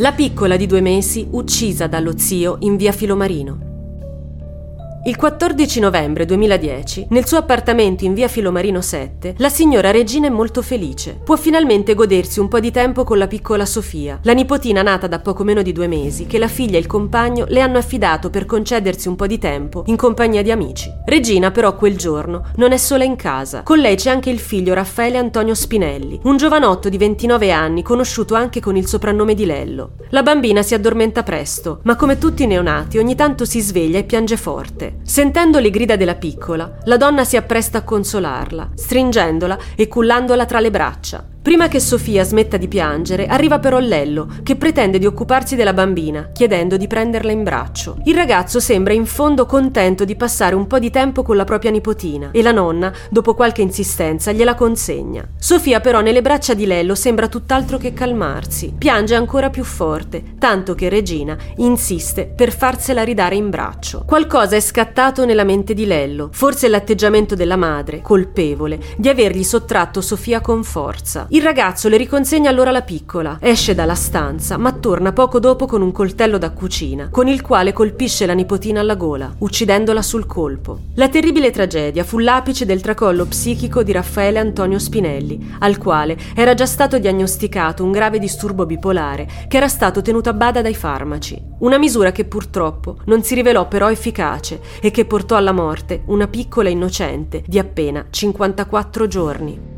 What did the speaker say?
La piccola di due mesi uccisa dallo zio in via Filomarino. Il 14 novembre 2010, nel suo appartamento in via Filomarino 7, la signora Regina è molto felice. Può finalmente godersi un po' di tempo con la piccola Sofia, la nipotina nata da poco meno di due mesi, che la figlia e il compagno le hanno affidato per concedersi un po' di tempo in compagnia di amici. Regina, però, quel giorno non è sola in casa. Con lei c'è anche il figlio Raffaele Antonio Spinelli, un giovanotto di 29 anni, conosciuto anche con il soprannome di Lello. La bambina si addormenta presto, ma come tutti i neonati, ogni tanto si sveglia e piange forte. Sentendo le grida della piccola, la donna si appresta a consolarla, stringendola e cullandola tra le braccia. Prima che Sofia smetta di piangere, arriva però Lello, che pretende di occuparsi della bambina, chiedendo di prenderla in braccio. Il ragazzo sembra in fondo contento di passare un po' di tempo con la propria nipotina e la nonna, dopo qualche insistenza, gliela consegna. Sofia però nelle braccia di Lello sembra tutt'altro che calmarsi. Piange ancora più forte, tanto che Regina insiste per farsela ridare in braccio. Qualcosa è scattato nella mente di Lello, forse l'atteggiamento della madre, colpevole, di avergli sottratto Sofia con forza. Il ragazzo le riconsegna allora la piccola, esce dalla stanza, ma torna poco dopo con un coltello da cucina, con il quale colpisce la nipotina alla gola, uccidendola sul colpo. La terribile tragedia fu l'apice del tracollo psichico di Raffaele Antonio Spinelli, al quale era già stato diagnosticato un grave disturbo bipolare che era stato tenuto a bada dai farmaci. Una misura che purtroppo non si rivelò però efficace e che portò alla morte una piccola innocente di appena 54 giorni.